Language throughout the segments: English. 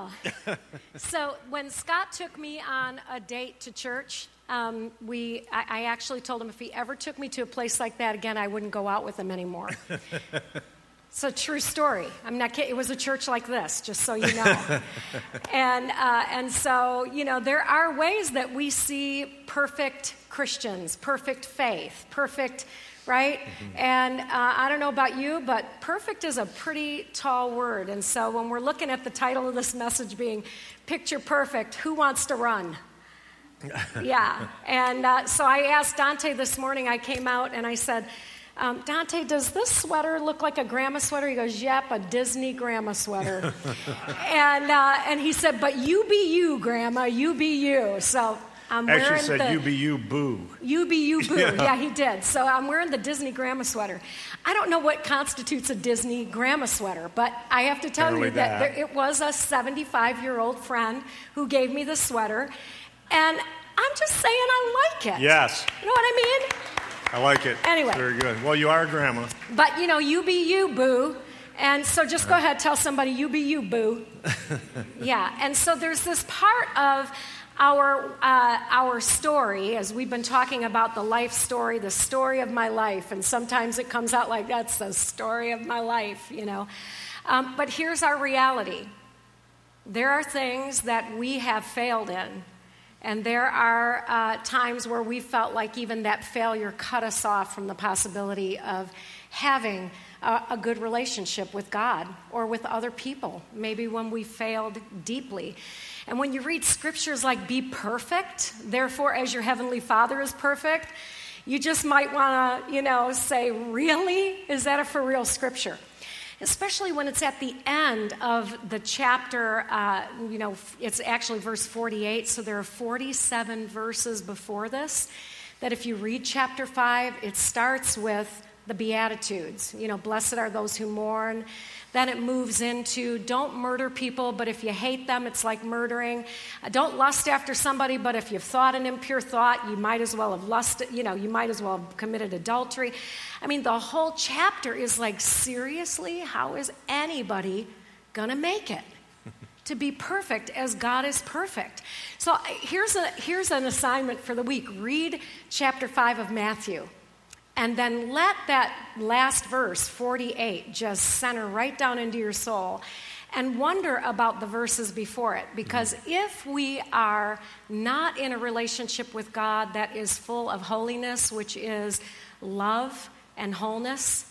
So when Scott took me on a date to church, um, we, I, I actually told him if he ever took me to a place like that again, I wouldn't go out with him anymore. It's a true story. I'm not kidding. It was a church like this, just so you know. and, uh, and so, you know, there are ways that we see perfect Christians, perfect faith, perfect, right? Mm-hmm. And uh, I don't know about you, but perfect is a pretty tall word. And so when we're looking at the title of this message being Picture Perfect, who wants to run? yeah. And uh, so I asked Dante this morning, I came out and I said, um, Dante, does this sweater look like a grandma sweater? He goes, Yep, a Disney grandma sweater. and, uh, and he said, But you be you, grandma, you be you. So I'm Actually wearing said, the, You be you, boo. You be you, boo. Yeah. yeah, he did. So I'm wearing the Disney grandma sweater. I don't know what constitutes a Disney grandma sweater, but I have to tell Apparently you that, that. There, it was a 75 year old friend who gave me the sweater. And I'm just saying I like it. Yes. You know what I mean? I like it. Anyway. Very good. Well, you are a grandma. But you know, you be you, boo. And so just go ahead, tell somebody, you be you, boo. yeah. And so there's this part of our, uh, our story, as we've been talking about the life story, the story of my life. And sometimes it comes out like, that's the story of my life, you know. Um, but here's our reality there are things that we have failed in and there are uh, times where we felt like even that failure cut us off from the possibility of having a, a, good relationship with God or with other people, maybe when we failed deeply. And when you read scriptures like, be perfect, therefore, as your heavenly Father is perfect, you just might want to, you know, say, really? Is that a for real scripture? especially when it's at the end of the chapter. Uh, you know, it's actually verse 48, so there are 47 verses before this. That if you read chapter 5, it starts with the Beatitudes. You know, blessed are those who mourn. Then it moves into don't murder people, but if you hate them, it's like murdering. Uh, don't lust after somebody, but if you've thought an impure thought, you might as well have lusted, you know, you might as well have committed adultery. I mean, the whole chapter is like, seriously, how is anybody to make it? to be perfect as God is perfect. So here's, a, here's an assignment for the week read chapter 5 of Matthew. And then let that last verse, 48, just center right down into your soul and wonder about the verses before it. Because if we are not in a relationship with God that is full of holiness, which is love and wholeness,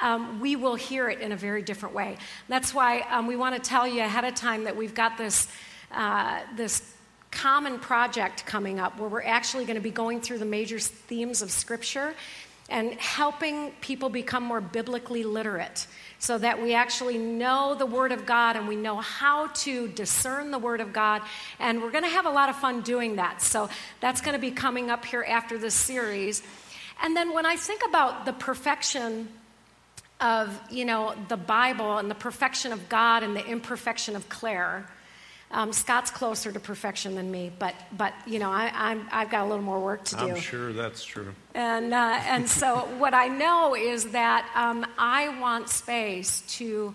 um, we will hear it in a very different way. That's why um, we want to tell you ahead of time that we've got this, uh, this common project coming up where we're actually going to be going through the major themes of Scripture and helping people become more biblically literate so that we actually know the Word of God and we know how to discern the Word of God. And we're going to have a lot of fun doing that. So that's going to be coming up here after this series. And then when I think about the perfection of, you know, the Bible and the perfection of God and the imperfection of Claire, um, Scott's closer to perfection than me, but, but you know, I, I'm, I've got a little more work to do. I'm sure that's true. And, uh, and so what I know is that um, I want space to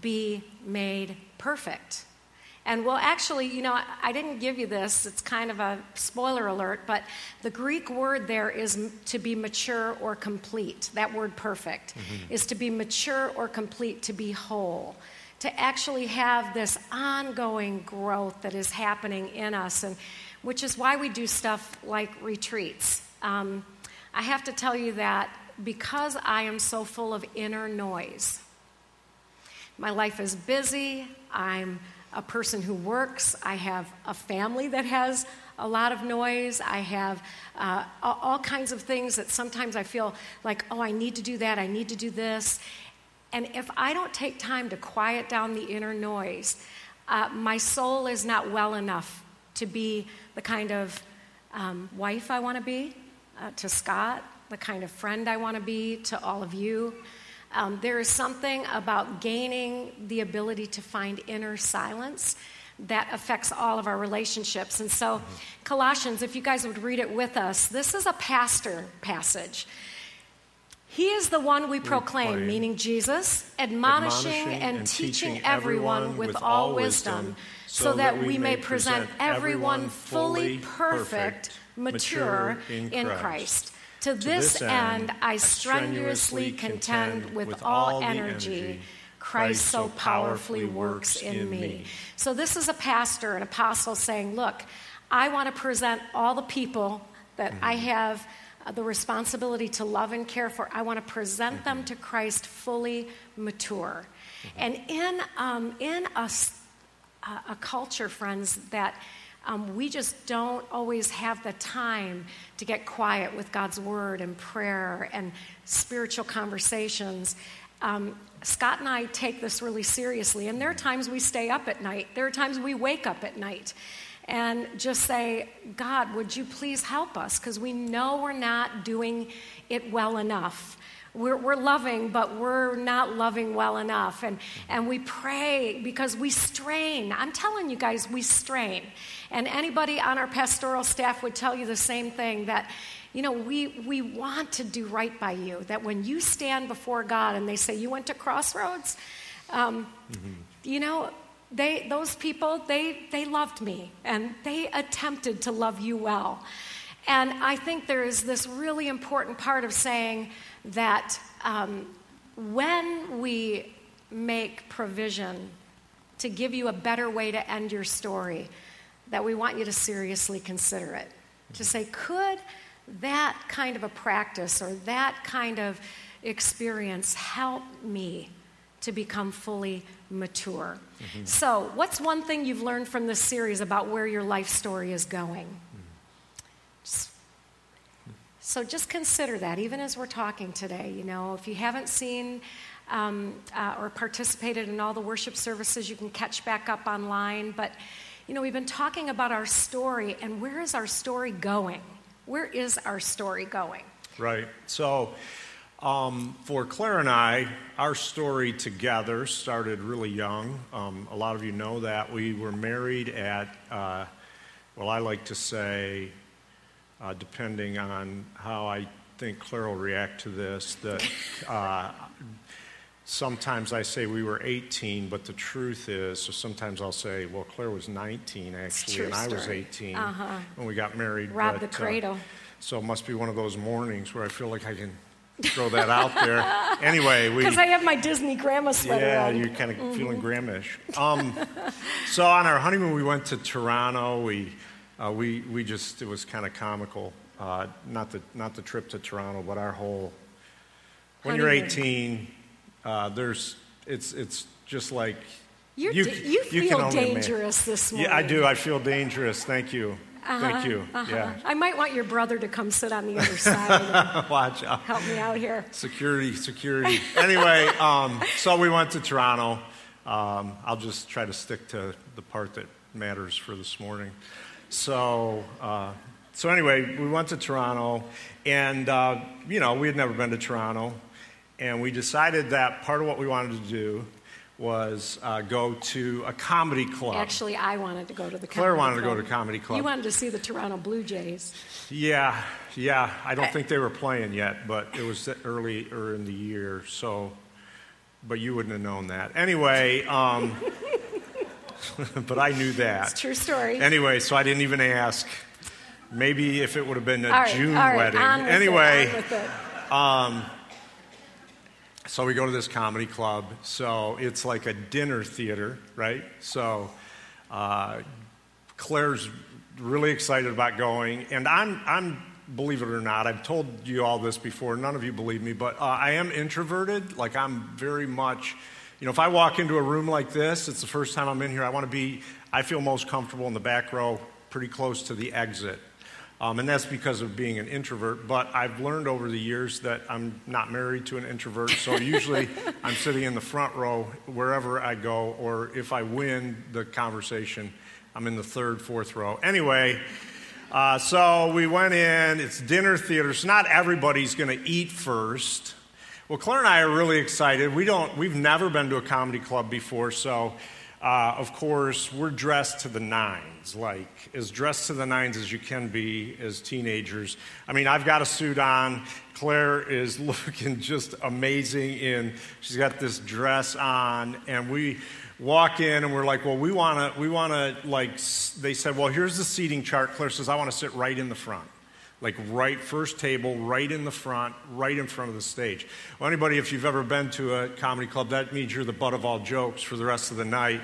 be made perfect. And well, actually, you know, I didn't give you this. It's kind of a spoiler alert, but the Greek word there is to be mature or complete. That word perfect mm-hmm. is to be mature or complete, to be whole to actually have this ongoing growth that is happening in us, and which is why we do stuff like retreats. Um, I have to tell you that because I am so full of inner noise, my life is busy, I'm a person who works, I have a family that has a lot of noise. I have uh, all kinds of things that sometimes I feel like, oh, I need to do that, I need to do this. And if I don't take time to quiet down the inner noise, uh, my soul is not well enough to be the kind of um, wife I want to be uh, to Scott, the kind of friend I want to be to all of you. Um, there is something about gaining the ability to find inner silence that affects all of our relationships. And so, Colossians, if you guys would read it with us, this is a pastor passage. He is the one we proclaim, meaning Jesus, admonishing, admonishing and and teaching everyone with all wisdom, so that we may present everyone fully perfect, mature in Christ. To this end, I strenuously contend with all energy. Christ so powerfully works in me. So, this is a pastor, an apostle saying, Look, I want to present all the people that I mm-hmm. have the responsibility to love and care for. I want to present them to Christ fully mature. And in, um, in a, a- a culture, friends, that um, we just don't always have the time to get quiet with God's word and prayer and spiritual conversations. Um, Scott and I take this really seriously, and there are times we stay up at night. There are times we wake up at night and just say, God, would you please help us? Because we know we're not doing it well enough. We're, we're loving, but we're not loving well enough. And, and we pray because we strain. I'm telling you guys, we strain. And anybody on our pastoral staff would tell you the same thing that, you know, we, we want to do right by you. That when you stand before God and they say, You went to Crossroads, um, you know, they, those people, they, they loved me and they attempted to love you well. And I think there is this really important part of saying that um, when we make provision to give you a better way to end your story, that we want you to seriously consider it. To say, could that kind of a practice or that kind of experience help me to become fully mature? So, what's one thing you've learned from this series about where your life story is going? Just- so just consider that, even as we're talking today. You know, if you haven't seen um, uh, or participated in all the worship services, you can catch back up online. But, you know, we've been talking about our story, and where is our story going? Where is our story going? Right. So, um, for Claire and I, our story together started really young. Um, a lot of you know that. We were married at, uh, well, I like to say, uh, depending on how I think Claire will react to this, that uh, sometimes I say we were 18, but the truth is, so sometimes I'll say, well, Claire was 19 actually, and I was 18 Uh-huh. when we got married. Rob but, the cradle. so it must be one of those mornings where I feel like I can throw that out there. Anyway, we. Because I have my Disney grandma sweater Yeah, on. you're kind of feeling Grahamish. Um, so on our honeymoon, we went to Toronto. We, uh, we, we just, it was kind of comical. Uh, not, the, not the trip to Toronto, but our whole. When you're 18, uh, there's, it's, it's just like. You're you, c- you feel dangerous this morning. Yeah, I do. I feel dangerous. Thank you. Thank you. Uh-huh. Yeah. I might want your brother to come sit on the other side and Watch out. help me out here. Security, security. anyway, um, so we went to Toronto. Um, I'll just try to stick to the part that matters for this morning. So, uh, so anyway, we went to Toronto, and uh, you know we had never been to Toronto, and we decided that part of what we wanted to do was uh, go to a comedy club. Actually, I wanted to go to the Claire wanted to go to comedy club. You wanted to see the Toronto Blue Jays. Yeah, yeah. I don't think they were playing yet, but it was earlier in the year, so. But you wouldn't have known that. Anyway, um, but I knew that. It's a true story. Anyway, so I didn't even ask. Maybe if it would have been a right, June right, wedding. anyway, it, it. So we go to this comedy club. So it's like a dinner theater, right? So uh, Claire's really excited about going, and I'm, I'm, believe it or not, I've told you all this before. None of you believe me, but uh, I am introverted. Like I'm very much, you know, if I walk into a room like this, it's the first time I'm in here. I want to be. I feel most comfortable in the back row, pretty close to the exit. Um, and that's because of being an introvert. But I've learned over the years that I'm not married to an introvert. So usually I'm sitting in the front row wherever I go, or if I win the conversation, I'm in the third, fourth row. Anyway, uh, so we went in. It's dinner theater, so not everybody's going to eat first. Well, Claire and I are really excited. We don't. We've never been to a comedy club before, so uh, of course, we're dressed to the nines, like as dressed to the nines as you can be as teenagers. I mean, I've got a suit on. Claire is looking just amazing in, she's got this dress on, and we walk in and we're like, well, we want to, we want to, like, they said, well, here's the seating chart. Claire says, I want to sit right in the front like right first table, right in the front, right in front of the stage. Well, anybody, if you've ever been to a comedy club, that means you're the butt of all jokes for the rest of the night,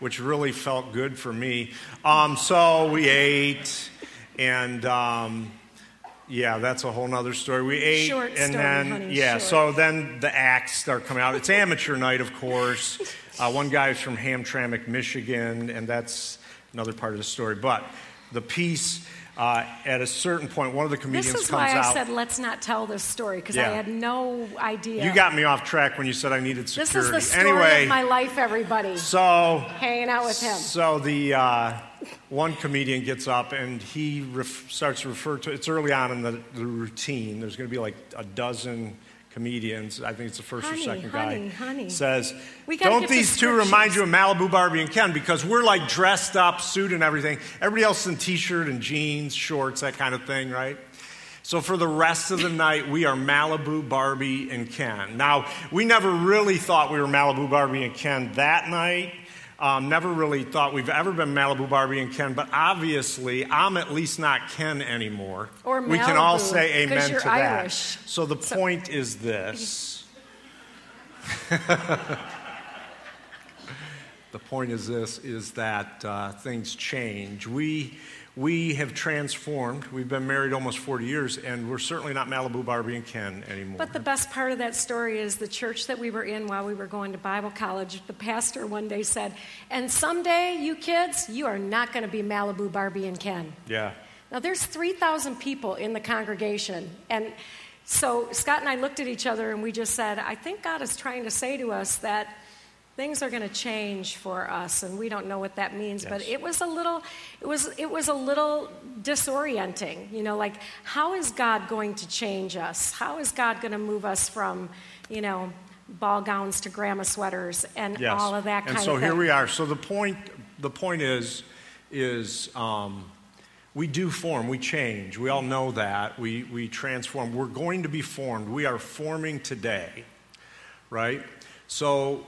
which really felt good for me. Um, so we ate, and um, yeah, that's a whole nother story. We ate, Short and story, then honey, yeah, short. so then the acts start coming out. It's amateur night, of course. Uh, one guy is from Hamtramck, Michigan, and that's another part of the story. But the piece uh, at a certain point, one of the comedians comes out. This is why out. I said let's not tell this story because I had no idea. you got me off track when you said I needed security. this is the story anyway, of my life, everybody. so Hanging out with him. So the uh, one comedian gets up and he ref- starts to refer to. It's early on in the, the routine. There's going to be like a dozen comedians. I think it's the first Honey, or second honey, guy. honey. Says, We "Don't these two remind you of Malibu Barbie and Ken? Because we're like dressed up, suit and everything. Everybody else in t-shirt and jeans, shorts, that kind of thing, right?" So for the rest of the night, we are Malibu, Barbie, and Ken. Now, we never really thought we were Malibu, Barbie, and Ken that night. Um, never really thought we've ever been Malibu, Barbie, and Ken, but obviously, I'm at least not Ken anymore. Or Malibu, we can all say amen to that. Irish. So the point is this. the point is this is that uh, things change we we have transformed we've been married almost 40 years and we're certainly not malibu barbie and ken anymore But the best part of that story is the church that we were in while we were going to Bible college. The pastor one day said, And someday, you kids, you are not going to be Malibu, Barbie, and Ken. yeah Now, there's 3,000 people in the congregation. And so Scott and I looked at each other and we just said, I think God is trying to say to us that things are going to change for us and we don't know what that means but it was a little it was it was a little disorienting you know like how is god going to change us? How is god going to move us from you know ball gowns to grandma sweaters and yes. all of that kind and so of here we are. So the point the point is is um, we do form we change. We all know that. We we transform. We're going to be formed. We are forming today right? So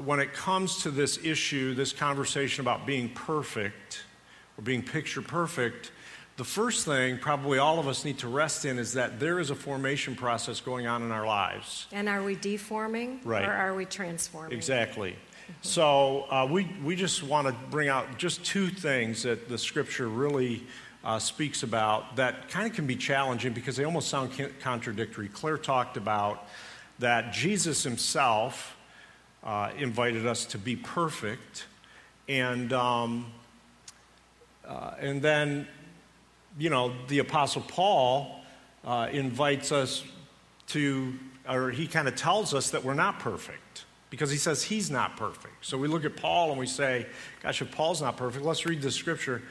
when it comes to this issue, this conversation about being perfect or being picture perfect, the first thing probably all of us need to rest in is that there is a formation process going on in our lives. and are we deforming Right. or are we transforming Exactly. So uh, we, we just want to bring out just two things that the scripture really uh, speaks about that kind of can be challenging because they almost sound contradictory. Claire talked about that Jesus himself uh, invited us to be perfect, and, um, uh, and then, you know, the Apostle Paul uh, invites us to, or he kind of tells us that we're not perfect because he says he's not perfect. So we look at Paul and we say, gosh, if Paul's not perfect, let's read the scripture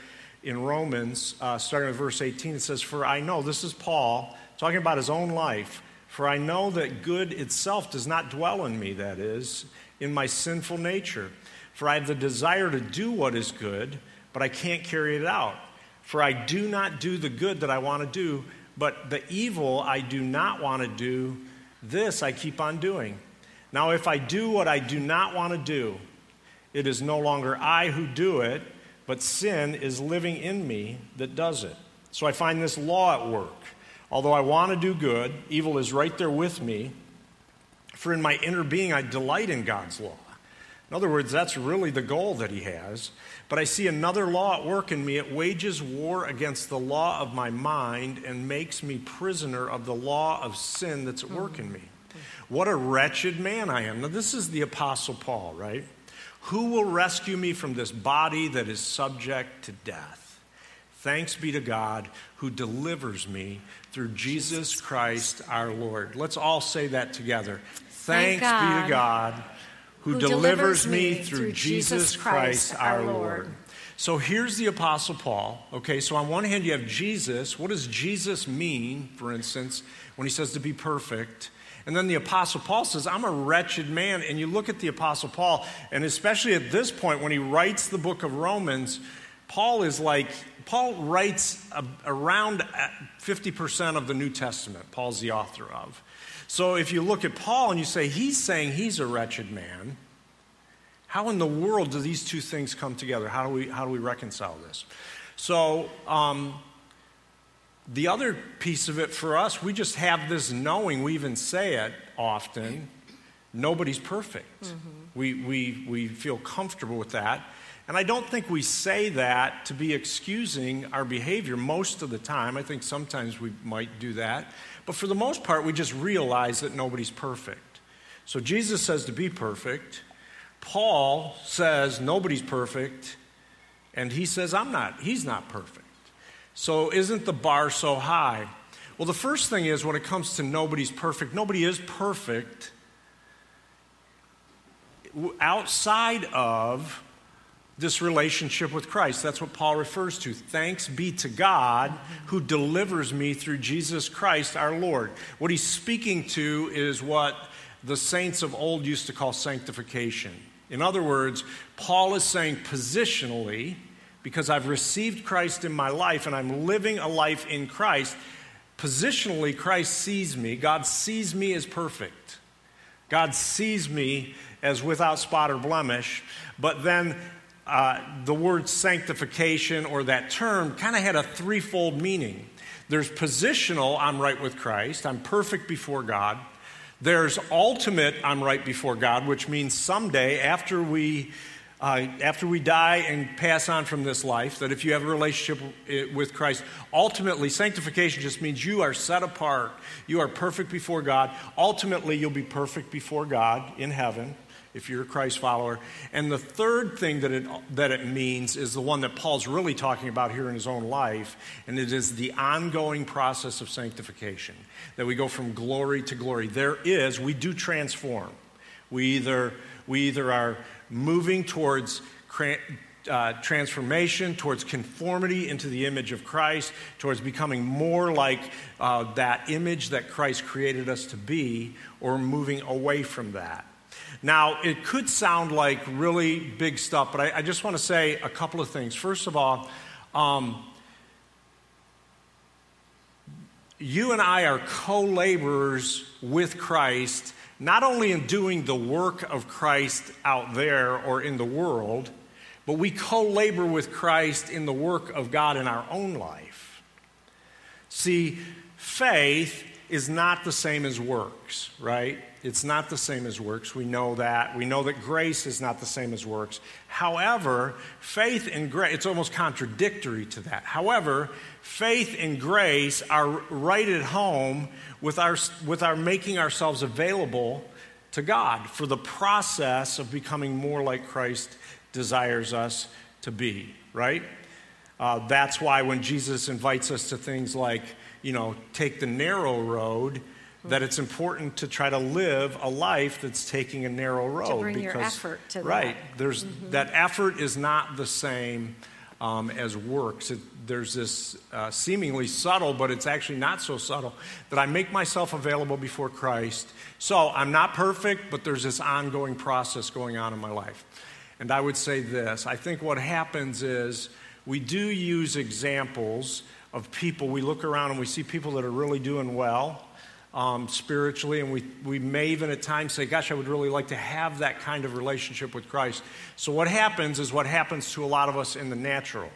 in Romans, uh, starting with verse 18. It says, For I know, this is Paul talking about his own life, for I know that good itself does not dwell in me, that is, in my sinful nature. For I have the desire to do what is good, but I can't carry it out. For I do not do the good that I want to do, but the evil I do not want to do, this I keep on doing. Now, if I do what I do not want to do, it is no longer I who do it, but sin is living in me that does it. So I find this law at work. Although I want to do good, evil is right there with me. For in my inner being, I delight in God's law. In other words, that's really the goal that he has. But I see another law at work in me. It wages war against the law of my mind and makes me prisoner of the law of sin that's at work in me. What a wretched man I am. Now, this is the Apostle Paul, right? Who will rescue me from this body that is subject to death? Thanks be to God who delivers me through Jesus Christ our Lord. Let's all say that together. Thank Thanks be to God who, who delivers delivers me through Jesus Christ our. Lord. So here's the Apostle Paul. Okay, so on one hand, you have Jesus. What does Jesus mean, for instance, when he says to be perfect? And then the Apostle Paul says, I'm a wretched man. And you look at the Apostle Paul, and especially at this point when he writes the book of Romans, Paul is like, Paul writes a, around 50% of the New Testament, Paul's the author of. So if you look at Paul and you say, he's saying he's a wretched man, how in the world do these two things come together? How do we, how do we reconcile this? So, um, the other piece of it for us, we just have this knowing, we even say it often nobody's perfect. Mm-hmm. We, we, we feel comfortable with that. And I don't think we say that to be excusing our behavior most of the time. I think sometimes we might do that. But for the most part, we just realize that nobody's perfect. So Jesus says to be perfect. Paul says nobody's perfect. And he says, I'm not, he's not perfect. So, isn't the bar so high? Well, the first thing is when it comes to nobody's perfect, nobody is perfect outside of this relationship with Christ. That's what Paul refers to. Thanks be to God who delivers me through Jesus Christ our Lord. What he's speaking to is what the saints of old used to call sanctification. In other words, Paul is saying positionally, because I've received Christ in my life and I'm living a life in Christ, positionally, Christ sees me. God sees me as perfect. God sees me as without spot or blemish. But then uh, the word sanctification or that term kind of had a threefold meaning. There's positional, I'm right with Christ, I'm perfect before God. There's ultimate, I'm right before God, which means someday after we uh, after we die and pass on from this life, that if you have a relationship with Christ, ultimately, sanctification just means you are set apart. You are perfect before God. Ultimately, you'll be perfect before God in heaven if you're a Christ follower. And the third thing that it, that it means is the one that Paul's really talking about here in his own life, and it is the ongoing process of sanctification, that we go from glory to glory. There is, we do transform. We either, we either are moving towards uh, transformation, towards conformity into the image of Christ, towards becoming more like uh, that image that Christ created us to be, or moving away from that. Now, it could sound like really big stuff, but I, I just want to say a couple of things. First of all, um, you and I are co laborers with Christ not only in doing the work of Christ out there or in the world, but we co labor with Christ in the work of God in our own life. See, faith is not the same as works, right? It's not the same as works. We know that. We know that grace is not the same as works. However, faith and grace, it's almost contradictory to that. However, faith and grace are right at home with our, with our making ourselves available to God for the process of becoming more like Christ desires us to be, right? Uh, that's why when Jesus invites us to things like, you know, take the narrow road, that it's important to try to live a life that's taking a narrow road. To bring because, your effort to right, that. there's mm-hmm. that effort is not the same um, as works. It, there's this uh, seemingly subtle, but it's actually not so subtle that I make myself available before Christ. So I'm not perfect, but there's this ongoing process going on in my life. And I would say this: I think what happens is we do use examples of people. We look around and we see people that are really doing well um, spiritually, and we, we may even at times say, Gosh, I would really like to have that kind of relationship with Christ. So, what happens is what happens to a lot of us in the natural,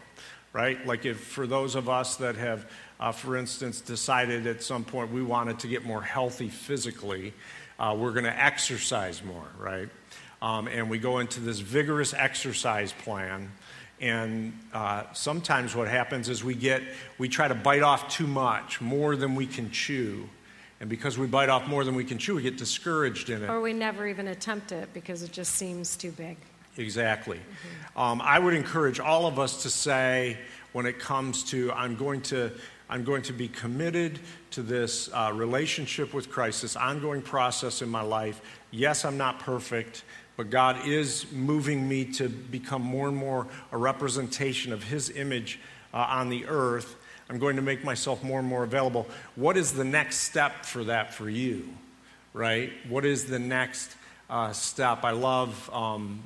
right? Like, if for those of us that have, uh, for instance, decided at some point we wanted to get more healthy physically, uh, we're going to exercise more, right? Um, and we go into this vigorous exercise plan. And uh, sometimes what happens is we get, we try to bite off too much, more than we can chew. And because we bite off more than we can chew, we get discouraged in it. Or we never even attempt it because it just seems too big. Exactly. Mm-hmm. Um, I would encourage all of us to say, when it comes to, I'm going to, I'm going to be committed to this uh, relationship with Christ, this ongoing process in my life. Yes, I'm not perfect, but God is moving me to become more and more a representation of His image uh, on the earth. I'm going to make myself more and more available. What is the next step for that for you? right? What is the next uh, step? I love, um,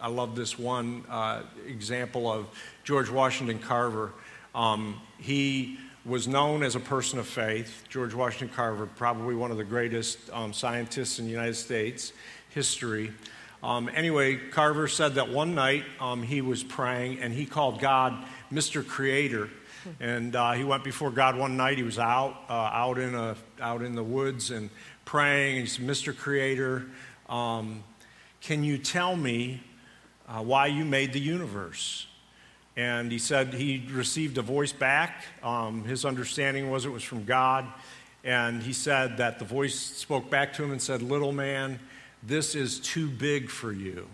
I love this one uh, example of George Washington Carver. Um, he was known as a person of faith. George Washington Carver, probably one of the greatest um, scientists in the United States history. Um, anyway, Carver said that one night um, he was praying and he called God Mr. Creator. And uh, he went before God one night. He was out, uh, out, in a, out in the woods and praying. He said, Mr. Creator, um, can you tell me uh, why you made the universe? And he said he received a voice back. Um, his understanding was it was from God. And he said that the voice spoke back to him and said, Little man, this is too big for you.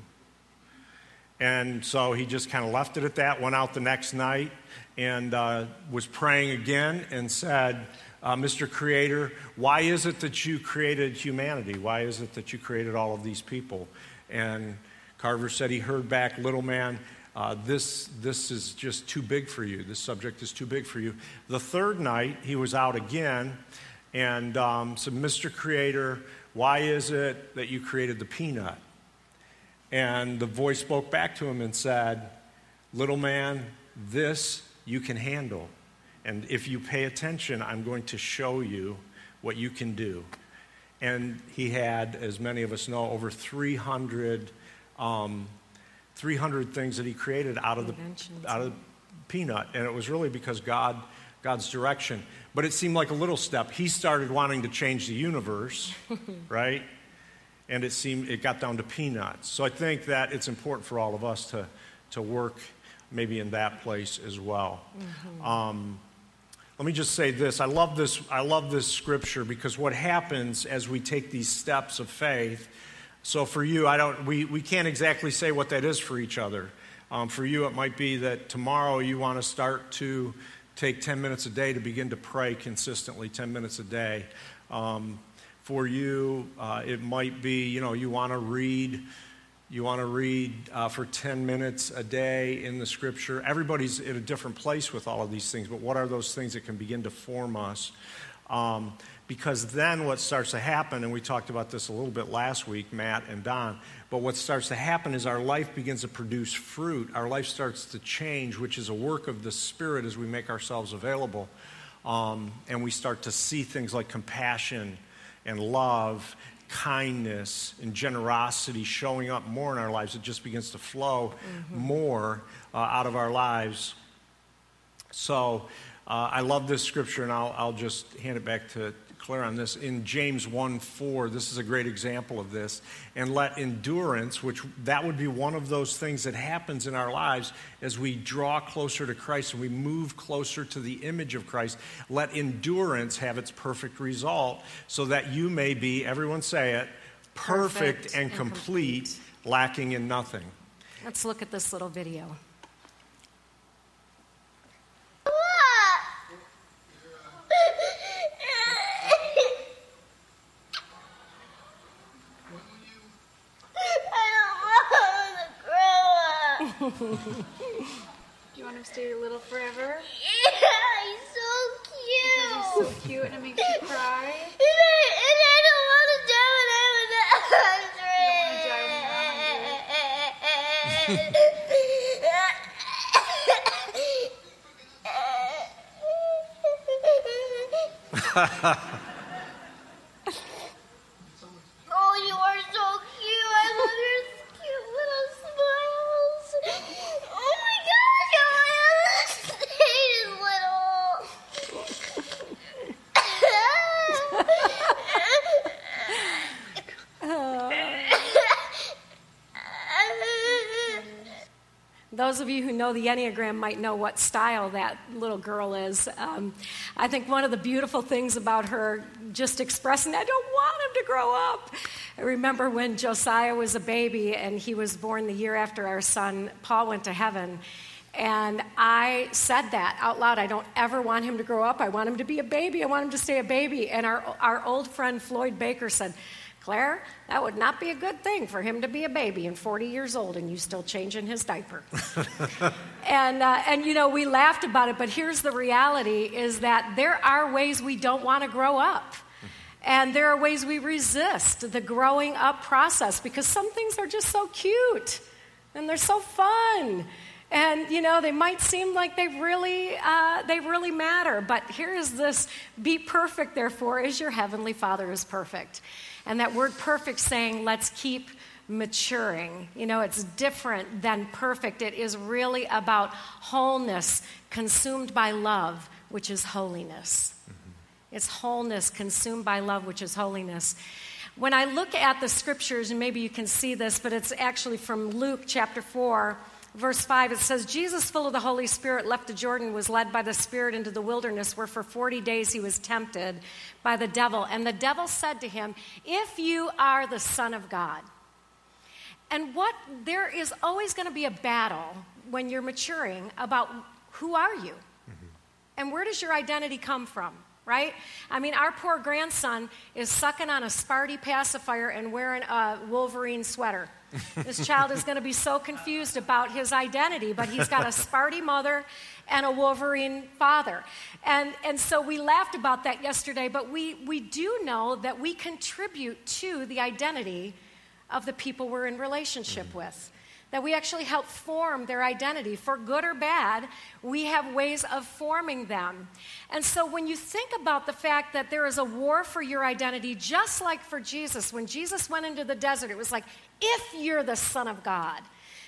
And so he just kind of left it at that, went out the next night, and uh, was praying again and said, uh, Mr. Creator, why is it that you created humanity? Why is it that you created all of these people? And Carver said he heard back, Little man, uh, this, this is just too big for you. This subject is too big for you. The third night, he was out again and um, said, Mr. Creator, why is it that you created the peanut? And the voice spoke back to him and said, Little man, this you can handle. And if you pay attention, I'm going to show you what you can do. And he had, as many of us know, over 300 um, 300 things that he created out of the out of the peanut and it was really because god god's direction. But it seemed like a little step. He started wanting to change the universe right? And it seemed it got down to peanuts. So i think that it's important for all of us to to work maybe in that place as well. Mm-hmm. um, let me just say this. I love this i love this scripture because what happens as we take these steps of faith so for you, I don't, we, we can't exactly say what that is for each other. Um, for you, it might be that tomorrow you want to start to take 10 minutes a day to begin to pray consistently, 10 minutes a day. Um, for you, uh, it might be, you know, you want to read. You want to read uh, for 10 minutes a day in the scripture. Everybody's in a different place with all of these things, but what are those things that can begin to form us? Um, because then what starts to happen, and we talked about this a little bit last week, Matt and Don, but what starts to happen is our life begins to produce fruit. Our life starts to change, which is a work of the Spirit as we make ourselves available. Um, and we start to see things like compassion and love, kindness and generosity showing up more in our lives. It just begins to flow mm-hmm. more uh, out of our lives. So, uh, I love this scripture, and I'll, I'll just hand it back to Claire on this. In James 1 4, this is a great example of this. And let endurance, which that would be one of those things that happens in our lives as we draw closer to Christ and we move closer to the image of Christ, let endurance have its perfect result so that you may be, everyone say it, perfect, perfect and, and complete, complete, lacking in nothing. Let's look at this little video. Do you want him to stay a little forever? Yeah, he's so cute. Because he's so cute and it makes you cry. And I, and I don't want to die when I'm a hundred. Ha ha. those of you who know the Enneagram might know what style that little girl is. Um, I think one of the beautiful things about her just expressing, I don't want him to grow up. I remember when Josiah was a baby and he was born the year after our son Paul went to heaven. And I said that out loud. I don't ever want him to grow up. I want him to be a baby. I want him to stay a baby. And our, our old friend Floyd Baker said, Claire, that would not be a good thing for him to be a baby and 40 years old and you still changing his diaper. and, uh, and, you know, we laughed about it, but here's the reality is that there are ways we don't want to grow up. And there are ways we resist the growing up process because some things are just so cute and they're so fun. And you know they might seem like they really uh, they really matter, but here is this: "Be perfect, therefore, as your heavenly Father is perfect." And that word "perfect" saying, "Let's keep maturing." You know, it's different than perfect. It is really about wholeness, consumed by love, which is holiness. Mm-hmm. It's wholeness consumed by love, which is holiness. When I look at the scriptures, and maybe you can see this, but it's actually from Luke chapter 4, verse 5. It says, Jesus, full of the Holy Spirit, left the Jordan, was led by the Spirit into the wilderness, where for 40 days he was tempted by the devil. And the devil said to him, If you are the Son of God, and what there is always going to be a battle when you're maturing about who are you? Mm-hmm. And where does your identity come from? right? I mean, our poor grandson is sucking on a Sparty pacifier and wearing a Wolverine sweater. This child is going to be so confused about his identity, but he's got a Sparty mother and a Wolverine father. And, and so we laughed about that yesterday, but we, we do know that we contribute to the identity of the people we're in relationship mm-hmm. with that we actually help form their identity. For good or bad, we have ways of forming them. And so when you think about the fact that there is a war for your identity, just like for Jesus, when Jesus went into the desert, it was like, if you're the Son of God.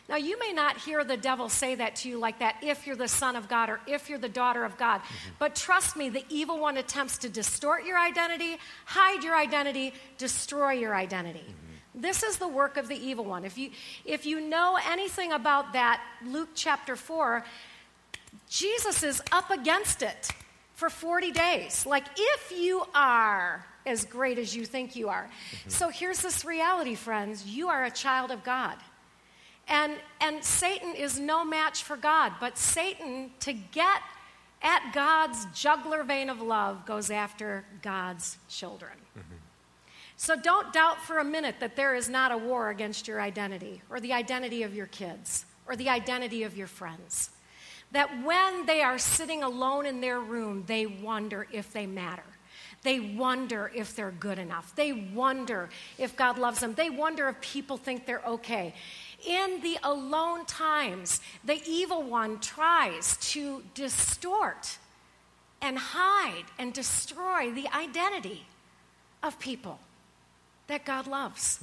Now, you may not hear the devil say that to you like that if you're the son of God or if you're the daughter of God. Mm-hmm. But trust me, the evil one attempts to distort your identity, hide your identity, destroy your identity. Mm-hmm. This is the work of the evil one. If you, if you know anything about that, Luke chapter 4, Jesus is up against it for 40 days. Like, if you are as great as you think you are. Mm-hmm. So here's this reality, friends you are a child of God. And, and Satan is no match for God, but Satan, to get at God's jugular vein of love, goes after God's children. Mm-hmm. So don't doubt for a minute that there is not a war against your identity or the identity of your kids or the identity of your friends. That when they are sitting alone in their room, they wonder if they matter. They wonder if they're good enough. They wonder if God loves them. They wonder if people think they're okay. In the alone times, the evil one tries to distort and hide and destroy the identity of people that God loves.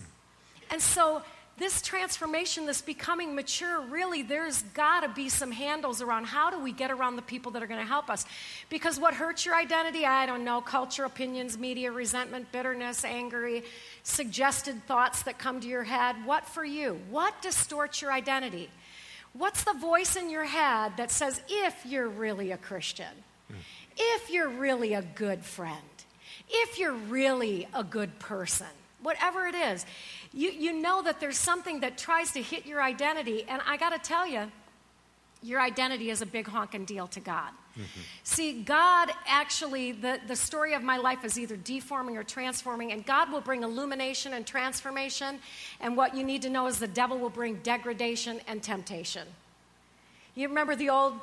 And so, this transformation, this becoming mature, really, there's got to be some handles around how do we get around the people that are going to help us. Because what hurts your identity, I don't know, culture, opinions, media, resentment, bitterness, angry, suggested thoughts that come to your head. What for you? What distorts your identity? What's the voice in your head that says, if you're really a Christian, if you're really a good friend, if you're really a good person, whatever it is, you, you know that there's something that tries to hit your identity. And I got to tell you, your identity is a big honking deal to God. Mm-hmm. See, God actually, the, the story of my life is either deforming or transforming, and God will bring illumination and transformation. And what you need to know is the devil will bring degradation and temptation. You remember the old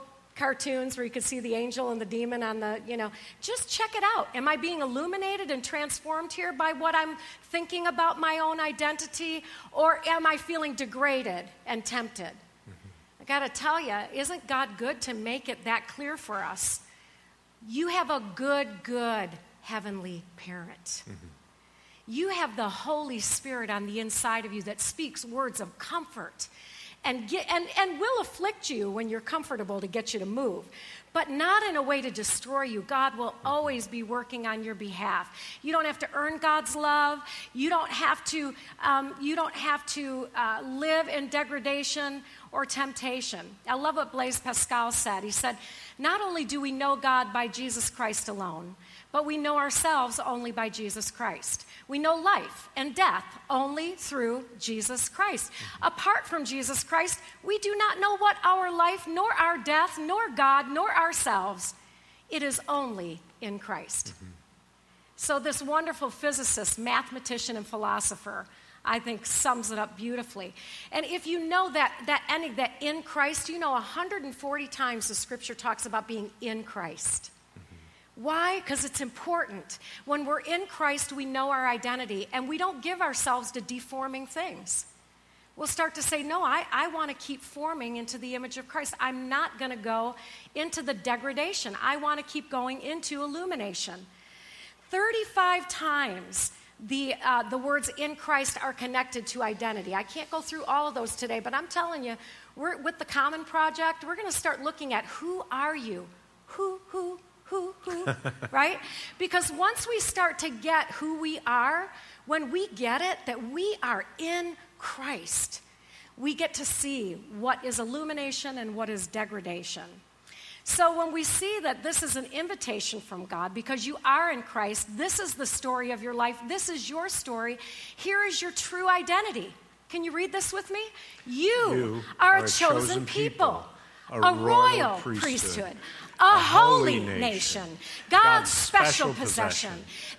cartoons where you could see the angel and the demon on the, you know, just check it out. Am I being illuminated and transformed here by what I'm thinking about my own identity, or am I feeling degraded and tempted? Mm-hmm. I got to tell you, isn't God good to make it that clear for us? You have a good, good heavenly parent. Mm-hmm. You have the Holy Spirit on the inside of you that speaks words of comfort and, get, and, and will afflict you when you're comfortable to get you to move, but not in a way to destroy you. God will always be working on your behalf. You don't have to earn God's love. You don't have to, um, you don't have to uh, live in degradation or temptation. I love what Blaise Pascal said. He said, Not only do we know God by Jesus Christ alone, but we know ourselves only by Jesus Christ. We know life and death only through Jesus Christ. Apart from Jesus Christ, we do not know what our life, nor our death, nor God, nor ourselves. It is only in Christ. Mm-hmm. So, this wonderful physicist, mathematician, and philosopher, I think sums it up beautifully. And if you know that that ending, that in Christ, you know 140 times the scripture talks about being in Christ. Why? Because it's important. When we're in Christ, we know our identity and we don't give ourselves to deforming things. We'll start to say, No, I, I want to keep forming into the image of Christ. I'm not going to go into the degradation. I want to keep going into illumination. 35 times the, uh, the words in Christ are connected to identity. I can't go through all of those today, but I'm telling you, we're, with the Common Project, we're going to start looking at who are you? Who, who, who, who, right? Because once we start to get who we are, when we get it, that we are in Christ, we get to see what is illumination and what is degradation. So when we see that this is an invitation from God because you are in Christ, this is the story of your life, this is your story, here is your true identity. Can you read this with me? You, You are, are a chosen, chosen people, people, a, a royal, royal priesthood, priesthood, a, holy nation, God's, special possession,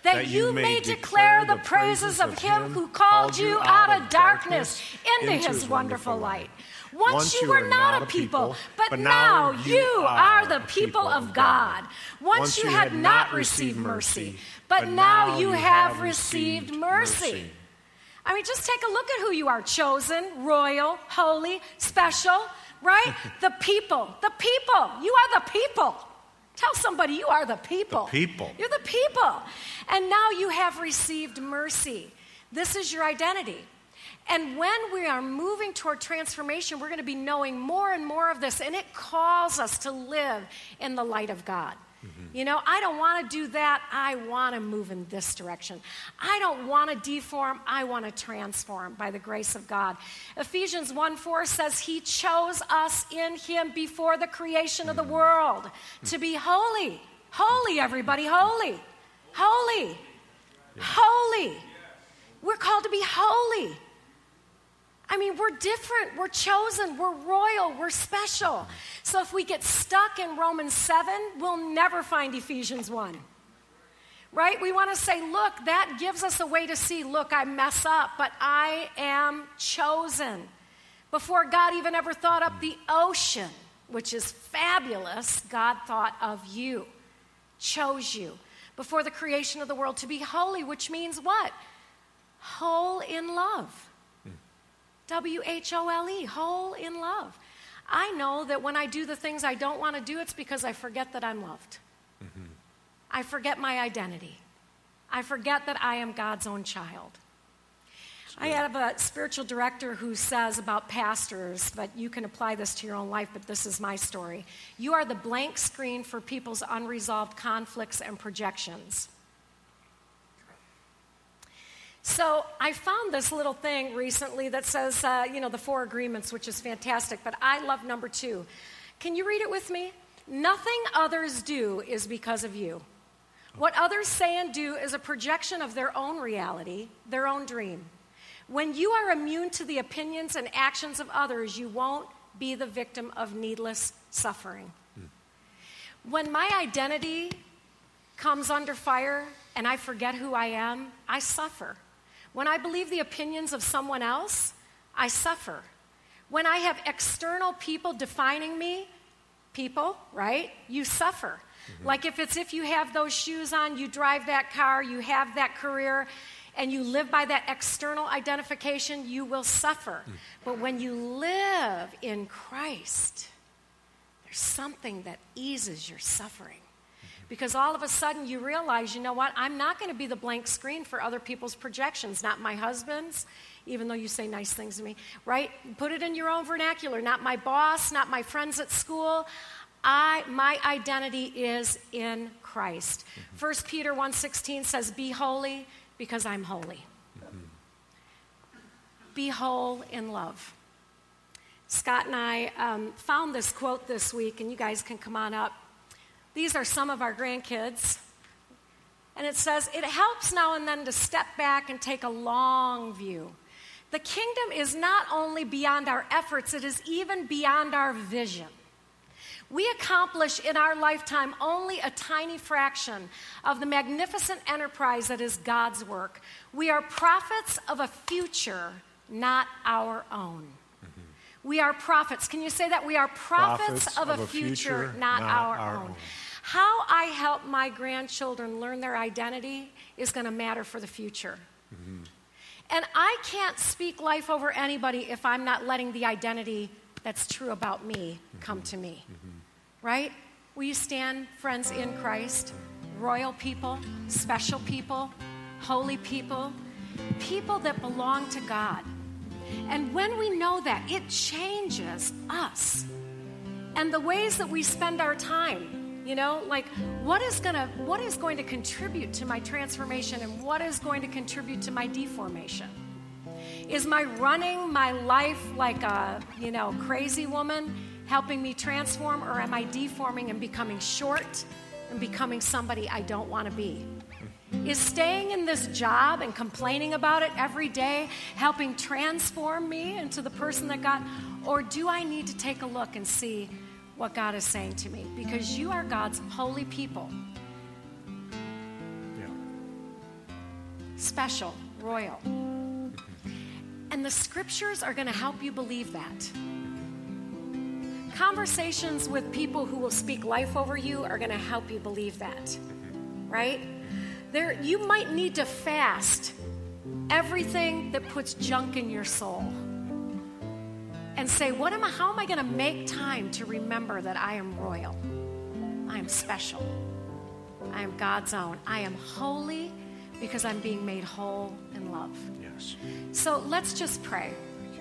that, you may declare the praises of him who called you out of darkness into his wonderful light. Once you were not a people, but now you are the people of God. Once you had not received mercy, but now you have received mercy. I mean, just take a look at who you are chosen, royal, holy, special, right? the people, the people. You are the people. Tell somebody you are the people. The people. You're the people. And now you have received mercy. This is your identity. And when we are moving toward transformation, we're going to be knowing more and more of this, and it calls us to live in the light of God. You know, I don't want to do that. I want to move in this direction. I don't want to deform. I want to transform by the grace of God. Ephesians 1 4 says, He chose us in Him before the creation of the Mm-hmm. world to be holy. Holy, everybody, holy. Holy. Holy. We're called to be holy. I mean, we're different, we're chosen, we're royal, we're special. So if we get stuck in Romans 7, we'll never find Ephesians 1. Right? We want to say, look, that gives us a way to see, look, I mess up, but I am chosen. Before God even ever thought up the ocean, which is fabulous, God thought of you, chose you. Before the creation of the world to be holy, which means what? Whole in love. W H O L E, whole in love. I know that when I do the things I don't want to do, it's because I forget that I'm loved. Mm-hmm. I forget my identity. I forget that I am God's own child. I have a spiritual director who says about pastors, but you can apply this to your own life, but this is my story. You are the blank screen for people's unresolved conflicts and projections. So I found this little thing recently that says, uh, you know, the four agreements, which is fantastic, but I love number two. Can you read it with me? Nothing others do is because of you. What others say and do is a projection of their own reality, their own dream. When you are immune to the opinions and actions of others, you won't be the victim of needless suffering. When my identity comes under fire and I forget who I am, I suffer. When I believe the opinions of someone else, I suffer. When I have external people defining me, people, right? You suffer. Mm-hmm. Like if it's if you have those shoes on, you drive that car, you have that career, and you live by that external identification, you will suffer. Mm. But when you live in Christ, there's something that eases your suffering. Because all of a sudden you realize, you know what, I'm not going to be the blank screen for other people's projections, not my husband's, even though you say nice things to me, right? Put it in your own vernacular, not my boss, not my friends at school. I, my identity is in Christ. Mm-hmm. 1 Peter 1.16 says, be holy because I'm holy. Mm-hmm. Be whole in love. Scott and I um, found this quote this week, and you guys can come on up. These are some of our grandkids. And it says, It helps now and then to step back and take a long view. The kingdom is not only beyond our efforts, it is even beyond our vision. We accomplish in our lifetime only a tiny fraction of the magnificent enterprise that is God's work. We are prophets of a future, not our own. We are prophets. Can you say that? We are prophets, prophets of, a, of a future, future, not, not our, our own. own. How I help my grandchildren learn their identity is going to matter for the future. Mm-hmm. And I can't speak life over anybody if I'm not letting the identity that's true about me come mm-hmm. to me. Mm-hmm. Right? Will you stand, friends in Christ? Royal people, special people, holy people, people that belong to God. And when we know that, it changes us and the ways that we spend our time. You know, like what is gonna what is going to contribute to my transformation and what is going to contribute to my deformation? Is my running my life like a, you know, crazy woman helping me transform or am I deforming and becoming short and becoming somebody I don't want to be? Is staying in this job and complaining about it every day helping transform me into the person that God or do I need to take a look and see what God is saying to me because you are God's holy people, Yeah. special, royal. And the scriptures are going to help you believe that. Conversations with people who will speak life over you are going to help you believe that. Right? There you might need to fast everything that puts junk in your soul and say, what am I, how am I going to make time to remember that I am royal? I am special. I am God's own. I am holy because I'm being made whole in love. Yes. So let's just pray.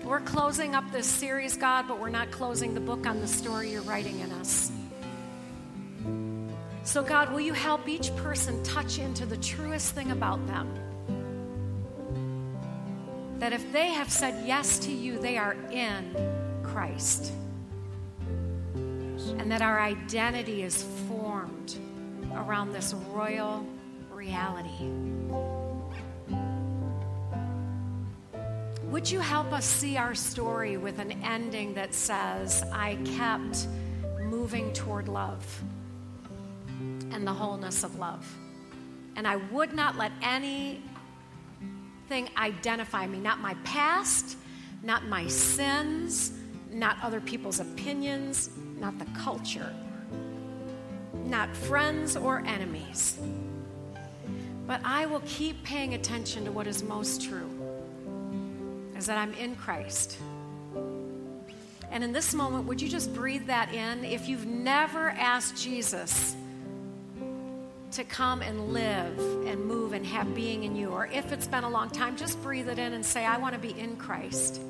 We're closing up this series, God, but we're not closing the book on the story you're writing in us. So, God, will you help each person touch into the truest thing about them? That if they have said yes to you, they are in Christ. And that our identity is formed around this royal reality. Would you help us see our story with an ending that says, I kept moving toward love and the wholeness of love? And I would not let anything identify me, not my past, not my sins, not other people's opinions, not the culture, not friends or enemies. But I will keep paying attention to what is most true is that I'm in Christ. And in this moment, would you just breathe that in? If you've never asked Jesus to come and live and move and have being in you, or if it's been a long time, just breathe it in and say, I want to be in Christ.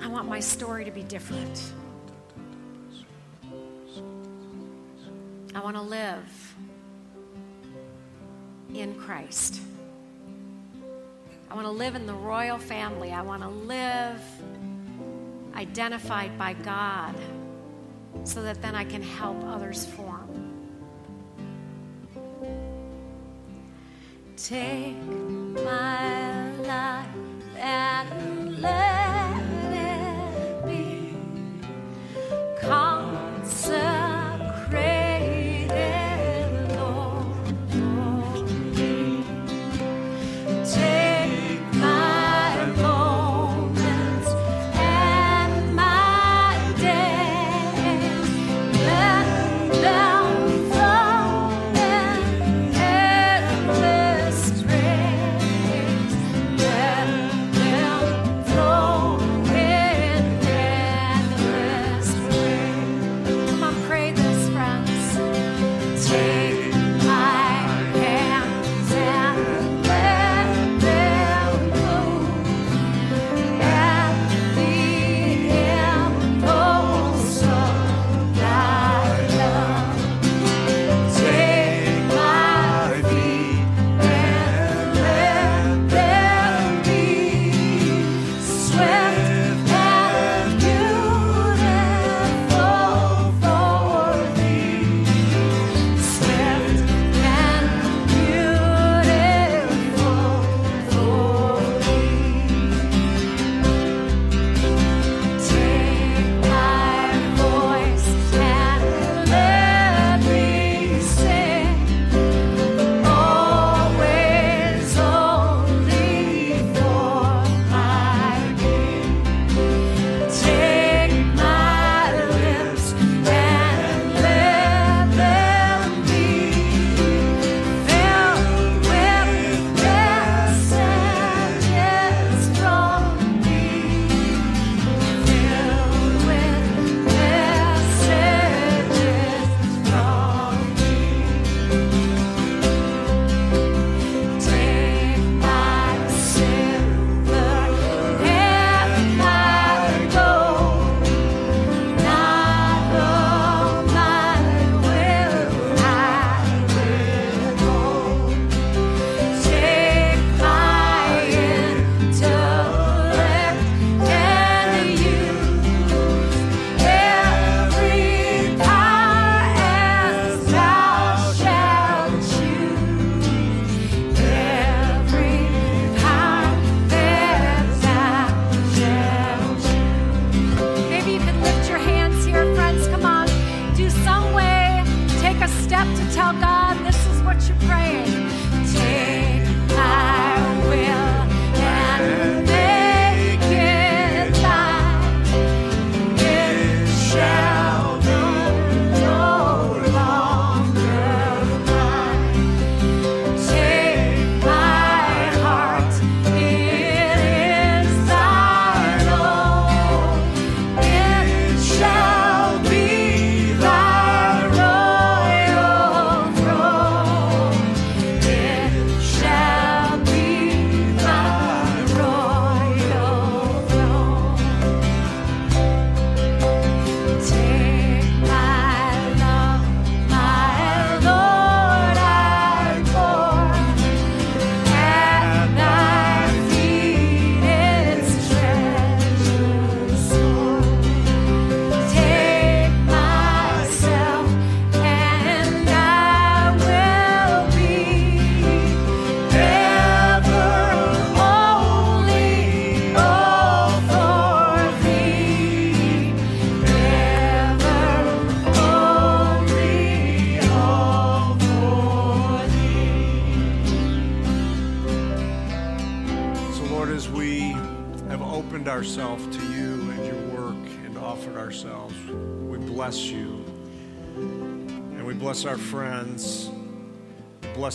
I want my story to be different. I want to live in Christ. I want to live in the royal family. I want to live identified by God so that then I can help others form. Take my life and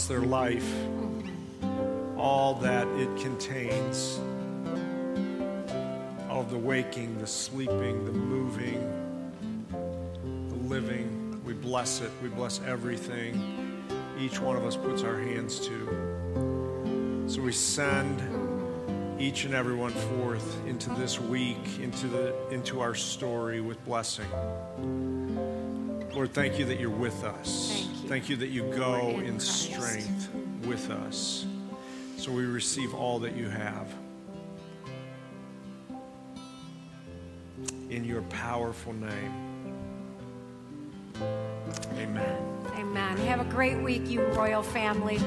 their life, all that it contains of the waking, the sleeping, the moving, the living. We bless it. We bless everything each one of us puts our hands to. So we send each and every one forth into this week, into, the, into our story with blessing. Lord, thank you that you're with us. Thank you. that you go Lord, in in strength with us. So we receive all that you have. In your powerful name. Amen. Amen. Have a great week, you royal family.